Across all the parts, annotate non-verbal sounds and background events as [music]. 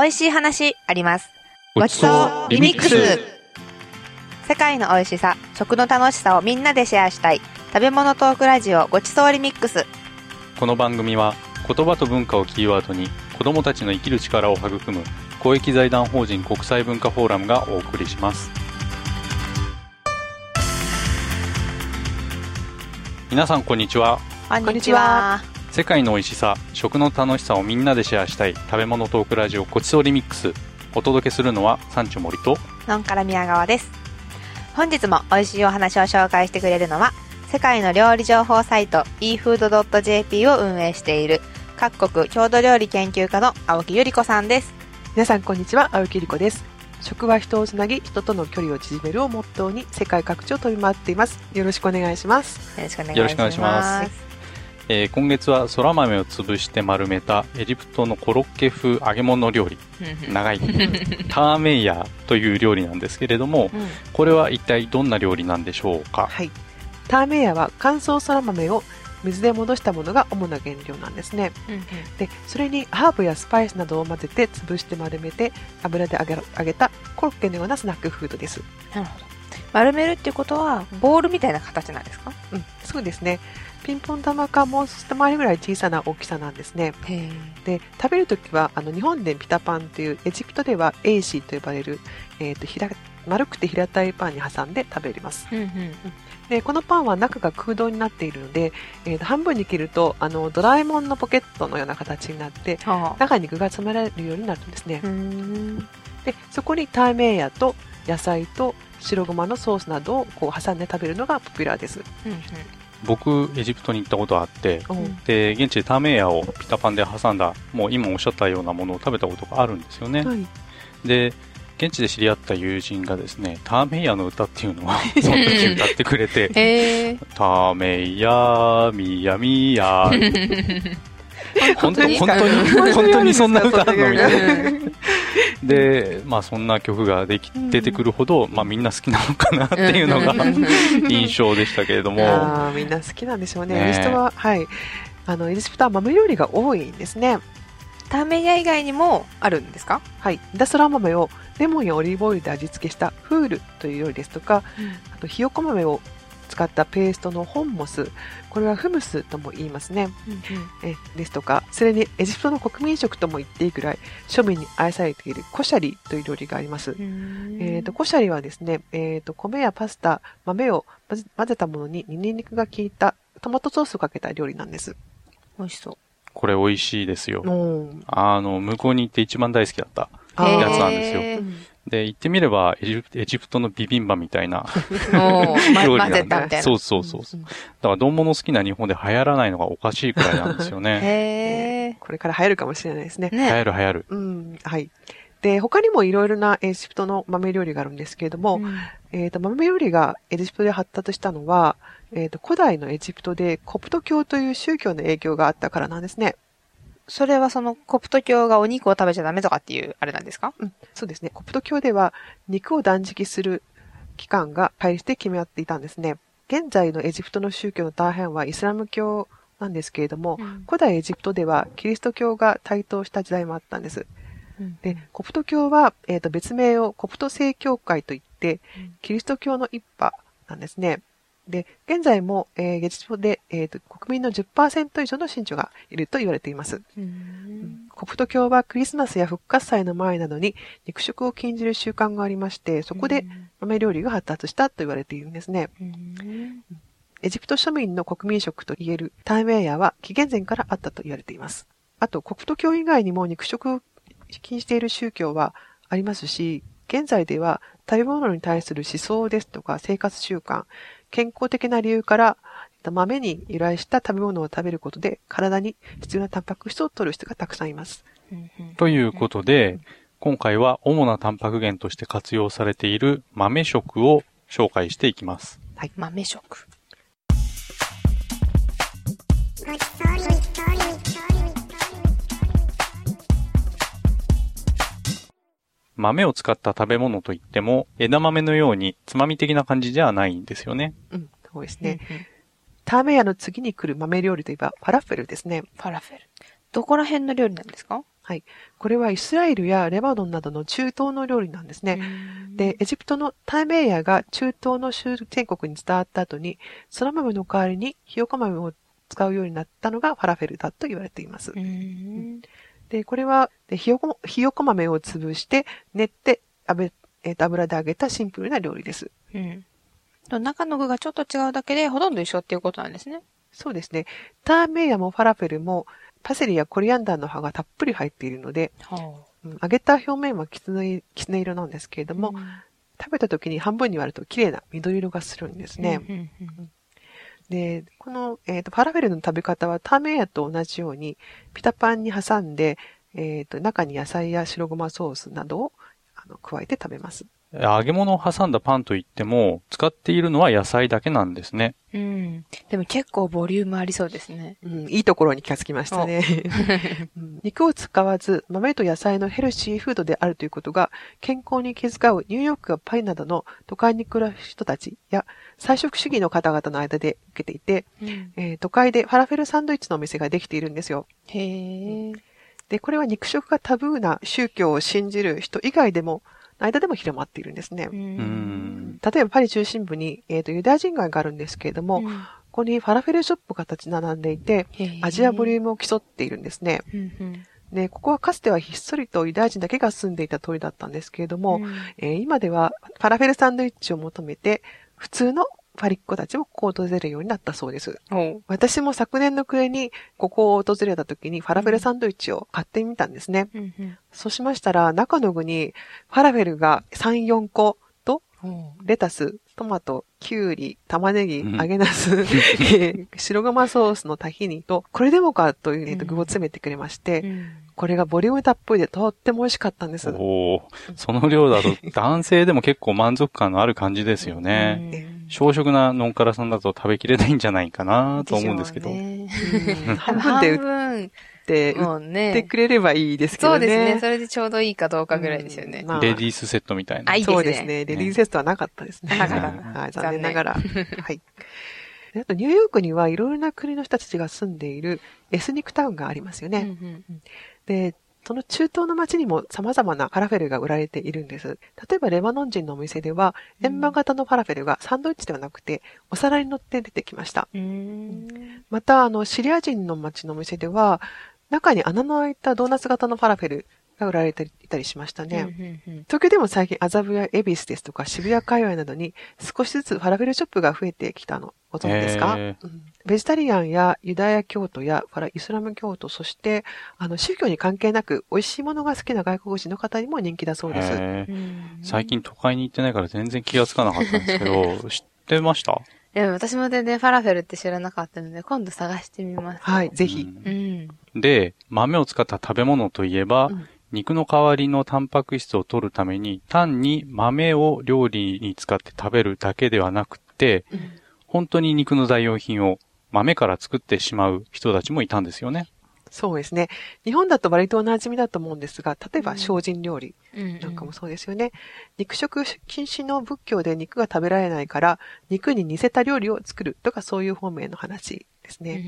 美味しい話あります。ごちそうリミックス世界の美味しさ、食の楽しさをみんなでシェアしたい。食べ物トークラジオごちそうリミックス。この番組は言葉と文化をキーワードに子どもたちの生きる力を育む公益財団法人国際文化フォーラムがお送りします皆さんこんにちはこんにちは。世界の美味しさ食の楽しさをみんなでシェアしたい食べ物トークラジオごちそうリミックスお届けするのは三丁森とのんから宮川です。本日も美味しいお話を紹介してくれるのは、世界の料理情報サイト efood.jp を運営している各国郷土料理研究家の青木ゆり子さんです。皆さんこんにちは、青木里子です。食は人をつなぎ、人との距離を縮めるをモットーに世界各地を飛び回っています。よろしくお願いします。よろしくお願いします。えー今月はそら豆を潰して丸めたエジプトのコロッケ風揚げ物料理長いターメイヤーという料理なんですけれどもうんこれは一体どんな料理なんでしょうか？はい。ターメイヤは乾燥そら豆を水で戻したものが主な原料なんですね。うんうんで、それにハーブやスパイスなどを混ぜて潰して丸めて油で揚げ揚げたコロッケのようなスナックフードです。なるほど。丸めるっていうことは、ボールみたいな形なんですか？うん、そうですね。ピンポン玉かもう一回りぐらい小さな大きさなんですね。へで食べるときはあの日本でピタパンというエジプトではエイシーと呼ばれる、えー、と平丸くて平たいパンに挟んで食べれますうんうん。でこのパンは中が空洞になっているので、えーと半分に切るとあのドラえもんのポケットのような形になってはあ。中に具が詰められるようになるんですね。でそこにターメイヤと野菜と白ごまのソースなどをこう挟んで食べるのがポピュラーです、うん僕エジプトに行ったことあってうん。うんで現地でターメイヤーをピタパンで挟んだもう今おっしゃったようなものを食べたことがあるんですよね。はい。で現地で知り合った友人がですねターメイヤーの歌っていうのを [laughs] その時歌ってくれてへえ。ターメイヤーミヤミヤ。[laughs] 本当に？本当に本当にそんな歌あるのみたいなで、まあ、そんな曲ができ出てくるほど、まあ、みんな好きなのかなっていうのが [laughs] [laughs] 印象でしたけれども、あーみんな好きなんでしょうね。ねえエジプトは、はい。あの、エジプトは豆料理が多いんですね。ターメイヤ以外にもあるんですか？はい。ダスラ豆をレモンやオリーブオイルで味付けしたフールという料理ですとか、あとひよこ豆を使ったペーストのホンモス。これはフムスとも言いますね。えですとか、それにエジプトの国民食とも言っていいくらい庶民に愛されているコシャリという料理があります。えー、とコシャリはですね、えー、と米やパスタ、豆を混ぜ混ぜたものにニンニクが効いたトマトソースをかけた料理なんです。美味しそう。これ美味しいですよ。うんあの、向こうに行って一番大好きだった。やつなんですよで、行ってみればエジプエジプトのビビンバみたいな。[laughs] 料理なんで混ぜたみたいな。そうそうそう。だから丼物好きな日本で流行らないのがおかしいくらいなんですよね。[laughs] へこれから流行るかもしれないですねえ。。流ね。行る流行る。うん、はい。で、他にもいろいろなエジプトの豆料理があるんですけれども、うんえっ、と、豆料理がエジプトで発達したのは、えっ、と、古代のエジプトでコプト教という宗教の影響があったからなんですね。それはそのコプト教がお肉を食べちゃダメとかっていうあれなんですか？うん、そうですね。コプト教では肉を断食する期間が対立して決め合っていたんですね。現在のエジプトの宗教の大半はイスラム教なんですけれども、うん古代エジプトではキリスト教が台頭した時代もあったんです。で、コプト教は、えーと別名をコプト正教会といってうん、キリスト教の一派なんですね。で、現在も、えーエジプトで、えーと国民の10%以上の信者がいると言われています。うんコプト教はクリスマスや復活祭の前などに肉食を禁じる習慣がありまして、そこで豆料理が発達したと言われているんですね。うんエジプト庶民の国民食と言えるタイヤーは紀元前からあったと言われています。あと、コプト教以外にも肉食を禁じている宗教はありますし、現在では食べ物に対する思想ですとか生活習慣、健康的な理由から豆に由来した食べ物を食べることで体に必要なタンパク質を取る人がたくさんいます。うんということで、今回は主なタンパク源として活用されている豆食を紹介していきます。豆食。豆を使った食べ物といっても、枝豆のようにつまみ的な感じではないんですよね。うん、そうですね。ターメイヤの次に来る豆料理といえばファラフェルですね。ファラフェル。どこら辺の料理なんですか？これはイスラエルやレバノンなどの中東の料理なんですね。で、エジプトのタイメイヤが中東の周全国に伝わった後に、そら豆の代わりにひよこ豆を使うようになったのがファラフェルだと言われています。うんで、これは、でひよこ、ひよこ豆を潰して、練って、あべ、えーと油で揚げたシンプルな料理です。うん。と中の具がちょっと違うだけで、ほとんど一緒っていうことなんですね。そうですね。ターメイヤもファラフェルも、パセリやコリアンダーの葉がたっぷり入っているので、はうん揚げた表面はきつねきつね色なんですけれども、食べた時に半分に割ると綺麗な緑色がするんですね。うんうんで、この、えーと、ファラフェルの食べ方はターメイヤと同じように、ピタパンに挟んで、えーと、中に野菜や白ごまソースなどをあの加えて食べます。揚げ物を挟んだパンといっても、使っているのは野菜だけなんですね。うん。でも結構ボリュームありそうですね。うん、いいところに気がつきましたね。[laughs] うん肉を使わず、豆と野菜のヘルシーフードであるということが、健康に気遣うニューヨークやパリなどの都会に暮らす人たちや、菜食主義の方々の間で受けていて、えー都会でファラフェルサンドイッチのお店ができているんですよ。へえ。で、これは肉食がタブーな宗教を信じる人以外でも、間でも広まっているんですね。ううん。例えばパリ中心部に、えーとユダヤ人街があるんですけれども、ここにファラフェルショップが立ち並んでいて、味やボリューームを競っているんですね。で、ここはかつてはひっそりとユダヤ人だけが住んでいた通りだったんですけれども、うんえー今ではファラフェルサンドイッチを求めて、普通のパリっ子たちもここを訪れるようになったそうです。私も昨年の暮れにここを訪れた時にファラフェルサンドイッチを買ってみたんですね。うんうんそうしましたら、中の具にファラフェルが3、4個と、レタス、トマト、キュウリ、玉ねぎ、うん揚げナス、[laughs] えー白ごまソースのタヒニと、これでもかという、えーとうん具を詰めてくれまして、うんこれがボリュームたっぷりでとっても美味しかったんです。おおその量だと男性でも結構満足感のある感じですよね。うん小食なノンカラさんだと食べきれないんじゃないかなと思うんですけど。ねうん [laughs] 半分で売っ分て、売っ。てくれればいいですけどね。そうですね。それでちょうどいいかどうかぐらいですよねうん。まあレディースセットみたいな。あいいですねそうですね。レディースセットはなかったですね。残念ながら。はい。であと、ニューヨークにはいろいろな国の人たちが住んでいるエスニックタウンがありますよね。うんうんで、その中東の街にも様々なファラフェルが売られているんです。例えばレバノン人のお店では、円盤型のファラフェルがサンドイッチではなくて、お皿に乗って出てきました。うんまた、あの、シリア人の街のお店では、中に穴の開いたドーナツ型のファラフェルが売られていたりしましたね。うんうん東京でも最近麻布や恵比寿ですとか渋谷界隈などに少しずつファラフェルショップが増えてきたのご存知ですか、へうんベジタリアンやユダヤ教徒やファライスラム教徒、そしてあの宗教に関係なく美味しいものが好きな外国人の方にも人気だそうです。へーうん最近都会に行ってないから全然気がつかなかったんですけど、[laughs] 知ってました？でも私も全然ファラフェルって知らなかったので、今度探してみます。はい、ぜひ。うんうん。で、豆を使った食べ物といえば、うん肉の代わりのタンパク質を取るために、単に豆を料理に使って食べるだけではなくて、本当に肉の代用品を豆から作ってしまう人たちもいたんですよね。そうですね。日本だと割とお馴染みだと思うんですが、例えばうん精進料理うんなんかもそうですよね。肉食禁止の仏教で肉が食べられないから、肉に似せた料理を作るとかそういう方面の話ですね。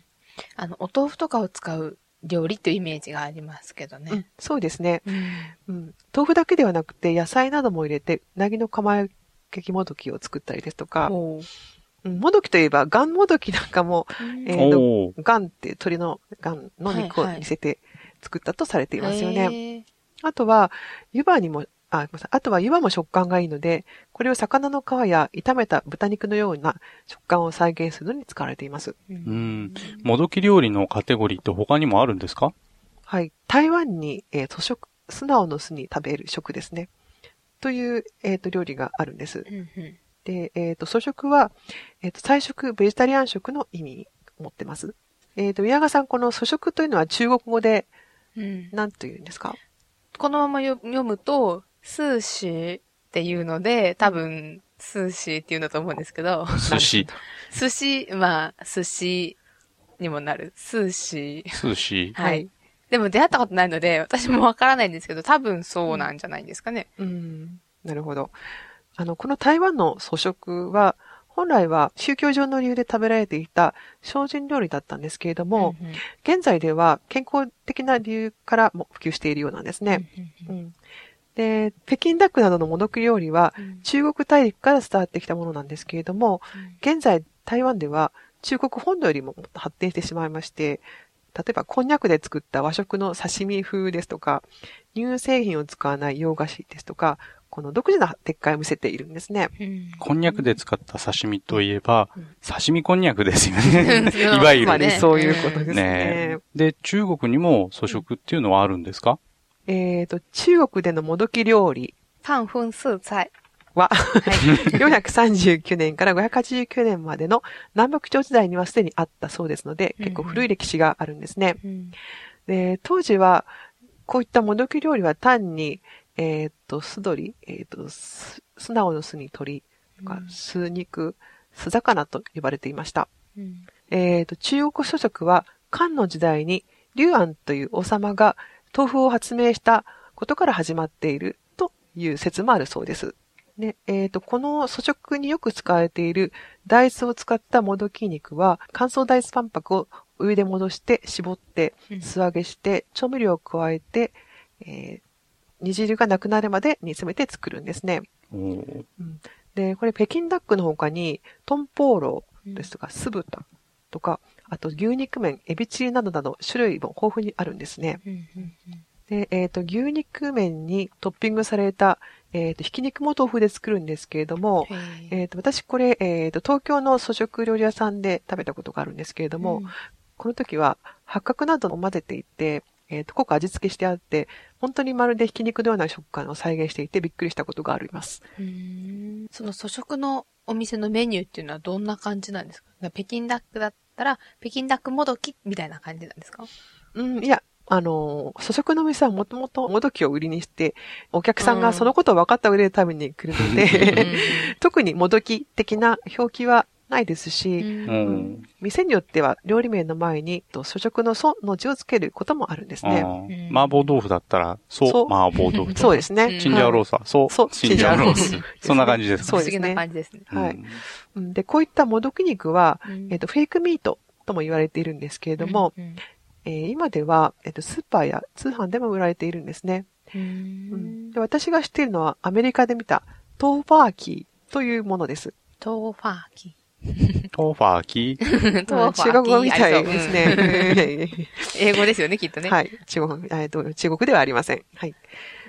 うんあの、お豆腐とかを使う料理っていうイメージがありますけどうんね。そうですね。うん。うん、豆腐だけではなくて野菜なども入れて、うなぎの釜焼きもどきを作ったりですとか、おう。うんもどきといえば、ガンもどきなんかも、えーガンって鳥のガンの肉をはいはい。似せて作ったとされていますよね。へー。あとは、湯葉にも、あ、ごめんなさいあとは湯葉も食感がいいので、これを魚の皮や炒めた豚肉のような食感を再現するのに使われています。ううん。もどき料理のカテゴリーって他にもあるんですか？はい。台湾に、えー、素食、素直の巣に食べる食ですね。という、えっ、と、料理があるんです。うんうんで、えっ、と、素食は、えっ、と、菜食、ベジタリアン食の意味を持ってます。えっ、と、宮川さん、この素食というのは中国語でうん何と言うんですか？このまま読読むと、スーシーっていうので、多分、スーシーっていうんだと思うんですけど、寿司、[laughs] 寿司、まあ、寿司にもなる。スーシー。寿司。ははいい。でも出会ったことないので、私もわからないんですけど、多分そうなんじゃないですかね。うん。なるほど。あの、この台湾の素食は、本来は宗教上の理由で食べられていた精進料理だったんですけれども、現在では健康的な理由からも普及しているようなんですね。うんで、北京ダックなどのモノク料理は中国大陸から伝わってきたものなんですけれども、現在台湾では中国本土よりも発展してしまいまして、例えばこんにゃくで作った和食の刺身風ですとか、乳製品を使わない洋菓子ですとか、この独自な撤回を見せているんですね。こんにゃくで使った刺身といえば、刺身こんにゃくですよね。[laughs] いわゆる。ね、そういうことですねね。で、中国にも粗食っていうのはあるんですか、えっ、と、中国でのもどき料理。半粉素菜。は、はい、[laughs] 439年から589年までの南北朝時代にはすでにあったそうですので、結構古い歴史があるんですね。うん、で当時は、こういったもどき料理は単に、えっ、と、酢鶏、えっ、と、素直の酢に鶏とか、酢肉、酢魚と呼ばれていました。うん、えっ、と、中国書食は、漢の時代に、劉安という王様が豆腐を発明したことから始まっているという説もあるそうです。で、えっ、ー、と、この粗食によく使われている大豆を使ったもどき肉は、乾燥大豆パンパクをお湯で戻して絞って素揚げして調味料を加えて、えー、煮汁がなくなるまで煮詰めて作るんですね。うん、で、これ北京ダックの他にトンポーロですとか酢豚とか、あと牛肉麺、エビチリなどなど種類も豊富にあるんですね。で、えっ、ー、と、牛肉麺にトッピングされたえっ、ー、と、ひき肉も豆腐で作るんですけれども、えっ、ー、と、私これ、えっ、と、東京の粗食料理屋さんで食べたことがあるんですけれども、うん、この時は八角などを混ぜていて、えっ、と、濃く味付けしてあって、本当にまるでひき肉のような食感を再現していてびっくりしたことがあります。その粗食のお店のメニューっていうのはどんな感じなんですか北京ダックだったら、北京ダックもどきみたいな感じなんですか？うん、いや、あの、粗食の店はもともともどきを売りにして、お客さんがそのことを分かった上で食べに来るので、[laughs] 特にもどき的な表記はないですし、うん、店によっては料理名の前に、粗食の素の字をつけることもあるんですね。麻婆豆腐だったら、そう、麻婆豆腐。そうですね。チンジャオロースは、そう、そう、チンジャオロース。そんな感じですそうですね。感じですね。はい。で、こういったもどき肉は、えっと、フェイクミートとも言われているんですけれども、えー、今では、えっと、スーパーや通販でも売られているんですね。うん、で私が知っているのはアメリカで見たTofurky というものです。 Tofurky。 Tofurky Tofurky。[laughs] 中国語みたいですね。[laughs] 英語ですよね、きっとね。はい。中国、えっと、中国ではありません。はい。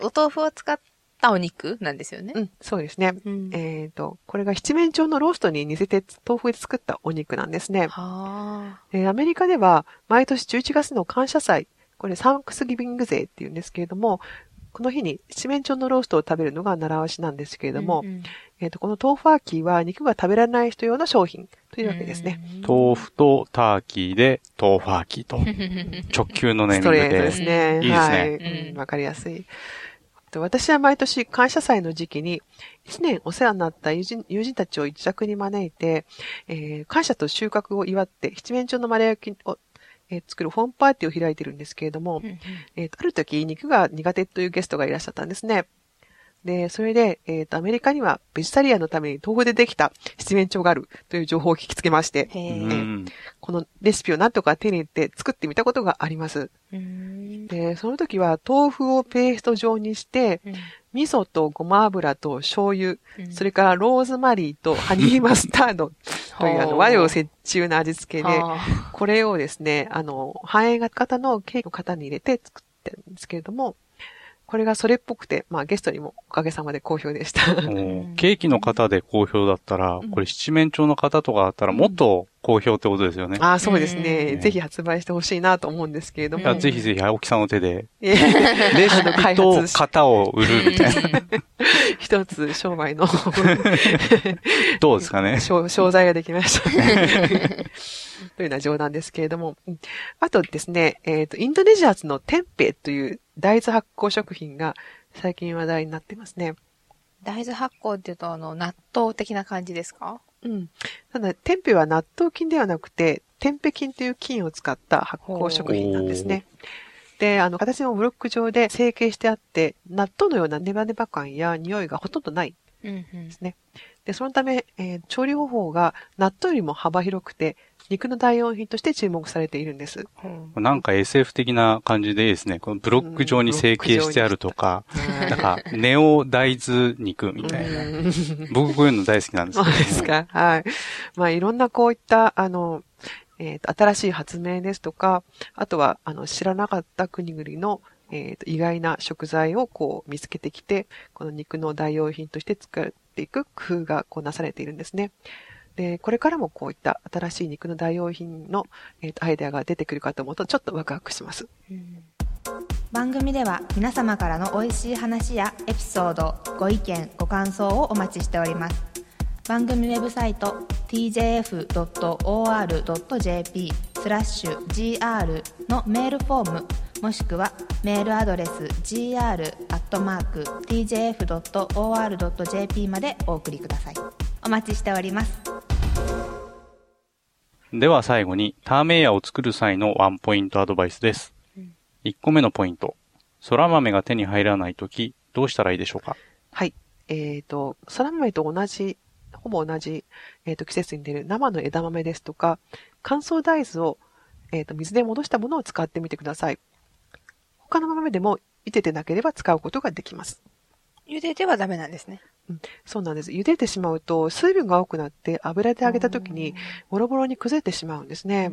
お豆腐を使ったお肉なんですよね。うん、そうですね。うん、えっ、ー、と、これが七面鳥のローストに似せて豆腐で作ったお肉なんですね。はえー、アメリカでは毎年11月の感謝祭、これ Thanksgiving Day って言うんですけれども、この日に七面鳥のローストを食べるのが習わしなんですけれども、うんうん、えっ、ー、と、この豆腐アーキーは肉が食べられない人用の商品というわけですね。豆腐とターキーで豆腐アーキーと。[laughs] 直球のネーミングで。ストレートですね。いいですね。はい。わ、うん、かりやすい。私は毎年感謝祭の時期に、一年お世話になった友人友人たちを一着に招いて、えー、感謝と収穫を祝って、七面鳥の丸焼きを、えー、作るホームパーティーを開いてるんですけれども、えー、ある時肉が苦手というゲストがいらっしゃったんですね。で、それで、えっ、ー、と、アメリカにはベジタリアンのために豆腐でできた七面鳥があるという情報を聞きつけまして、このレシピをなんとか手に入れて作ってみたことがあります。で、その時は豆腐をペースト状にして、うん、味噌とごま油と醤油、うん、それからローズマリーとハニーマスタード [laughs] というあの和洋折衷な味付けで、これをですね、あの、半円型のケーキの型に入れて作ってるんですけれども、これがそれっぽくて、まあゲストにもおかげさまで好評でした。ケーキの方で好評だったら、これ七面鳥の方とかだったらもっと好評ってことですよね。ああ、そうですね。ぜひ発売してほしいなと思うんですけれども。ぜひぜひ青木さんの手で、レシピと型を売るみたいな。[laughs] 一つ商売の [laughs] どうですかね。商材ができました。[laughs] というような冗談ですけれども。あとですね、えっ、ー、と、インドネシア発のテンペという大豆発酵食品が最近話題になってますね。大豆発酵っていうと、あの、納豆的な感じですか？うん。ただ、テンペは納豆菌ではなくて、テンペ菌という菌を使った発酵食品なんですね。で、あの、形もブロック状で成形してあって、納豆のようなネバネバ感や匂いがほとんどないうんうんですね。で、そのため、えー調理方法が納豆よりも幅広くて、肉の代用品として注目されているんです。なんか SF 的な感じでいいですね。このブロック状に成形してあるとか、なんかネオ大豆肉みたいな。うん僕こういうの大好きなんですそうけども。ですか？はい。まあ、いろんなこういった、あの、えっ、と、新しい発明ですとか、あとは、あの、知らなかった国々の、えっ、と、意外な食材をこう見つけてきて、この肉の代用品として使っていく工夫がこうなされているんですね。で、これからもこういった新しい肉の代用品の、えーとアイデアが出てくるかと思うと、ちょっとワクワクします。番組では皆様からの美味しい話やエピソードご意見ご感想をお待ちしております。番組ウェブサイト tjf.or.jp スラッシュ gr のメールフォームもしくはメールアドレス gr.tjf.or.jp までお送りください。お待ちしております。では最後に、ターメイヤを作る際のワンポイントアドバイスです。1個目のポイント。空豆が手に入らないとき、どうしたらいいでしょうか？はい。えっ、と、そら豆と同じ、ほぼ同じ、えっ、と、季節に出る生の枝豆ですとか、乾燥大豆を、えっ、と、水で戻したものを使ってみてください。他の豆でも、茹でてなければ使うことができます。茹でてはダメなんですねそうなんです。茹でてしまうと、水分が多くなって、油で揚げた時に、ボロボロに崩れてしまうんですね。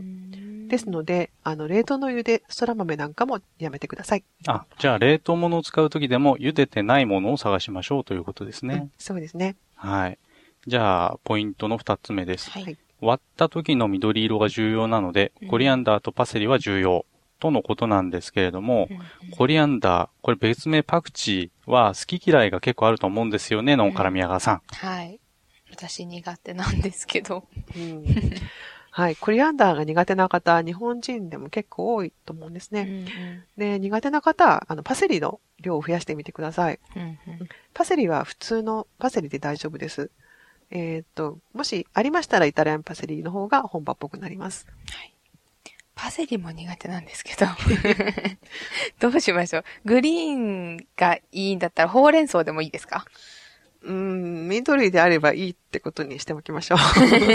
ですので、あの、冷凍の茹で、そら豆なんかもやめてください。あ、じゃあ冷凍物を使うときでも茹でてないものを探しましょうということですね。そうですね。はい。じゃあ、ポイントの2つ目です。はい割った時の緑色が重要なのでうん、コリアンダーとパセリは重要。とのことなんですけれども、コリアンダー、これ別名パクチーは好き嫌いが結構あると思うんですよね、のんから宮川さん。はい私苦手なんですけどうんはい。コリアンダーが苦手な方、日本人でも結構多いと思うんですね。で、苦手な方は、あの、パセリの量を増やしてみてください。パセリは普通のパセリで大丈夫です。えーっと、もしありましたらイタリアンパセリの方が本場っぽくなります。パセリも苦手なんですけど。[laughs] どうしましょう。グリーンがいいんだったら、ほうれん草でもいいですか？うーん、緑であればいいってことにしておきましょう。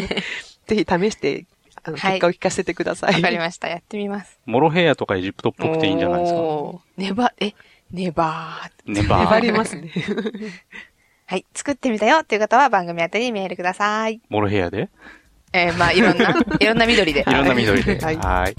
[laughs] ぜひ試して、あの、はい結果を聞かせてください。わかりました。やってみます。モロヘイヤとかエジプトっぽくていいんじゃないですか？ネバ、え、ネバー。ネバー。粘りますね。はい。作ってみたよっていう方は番組宛てにメールください。モロヘイヤで？えーまあ、いろんな、[laughs] いろんな緑で。いろんな緑で。はいはい。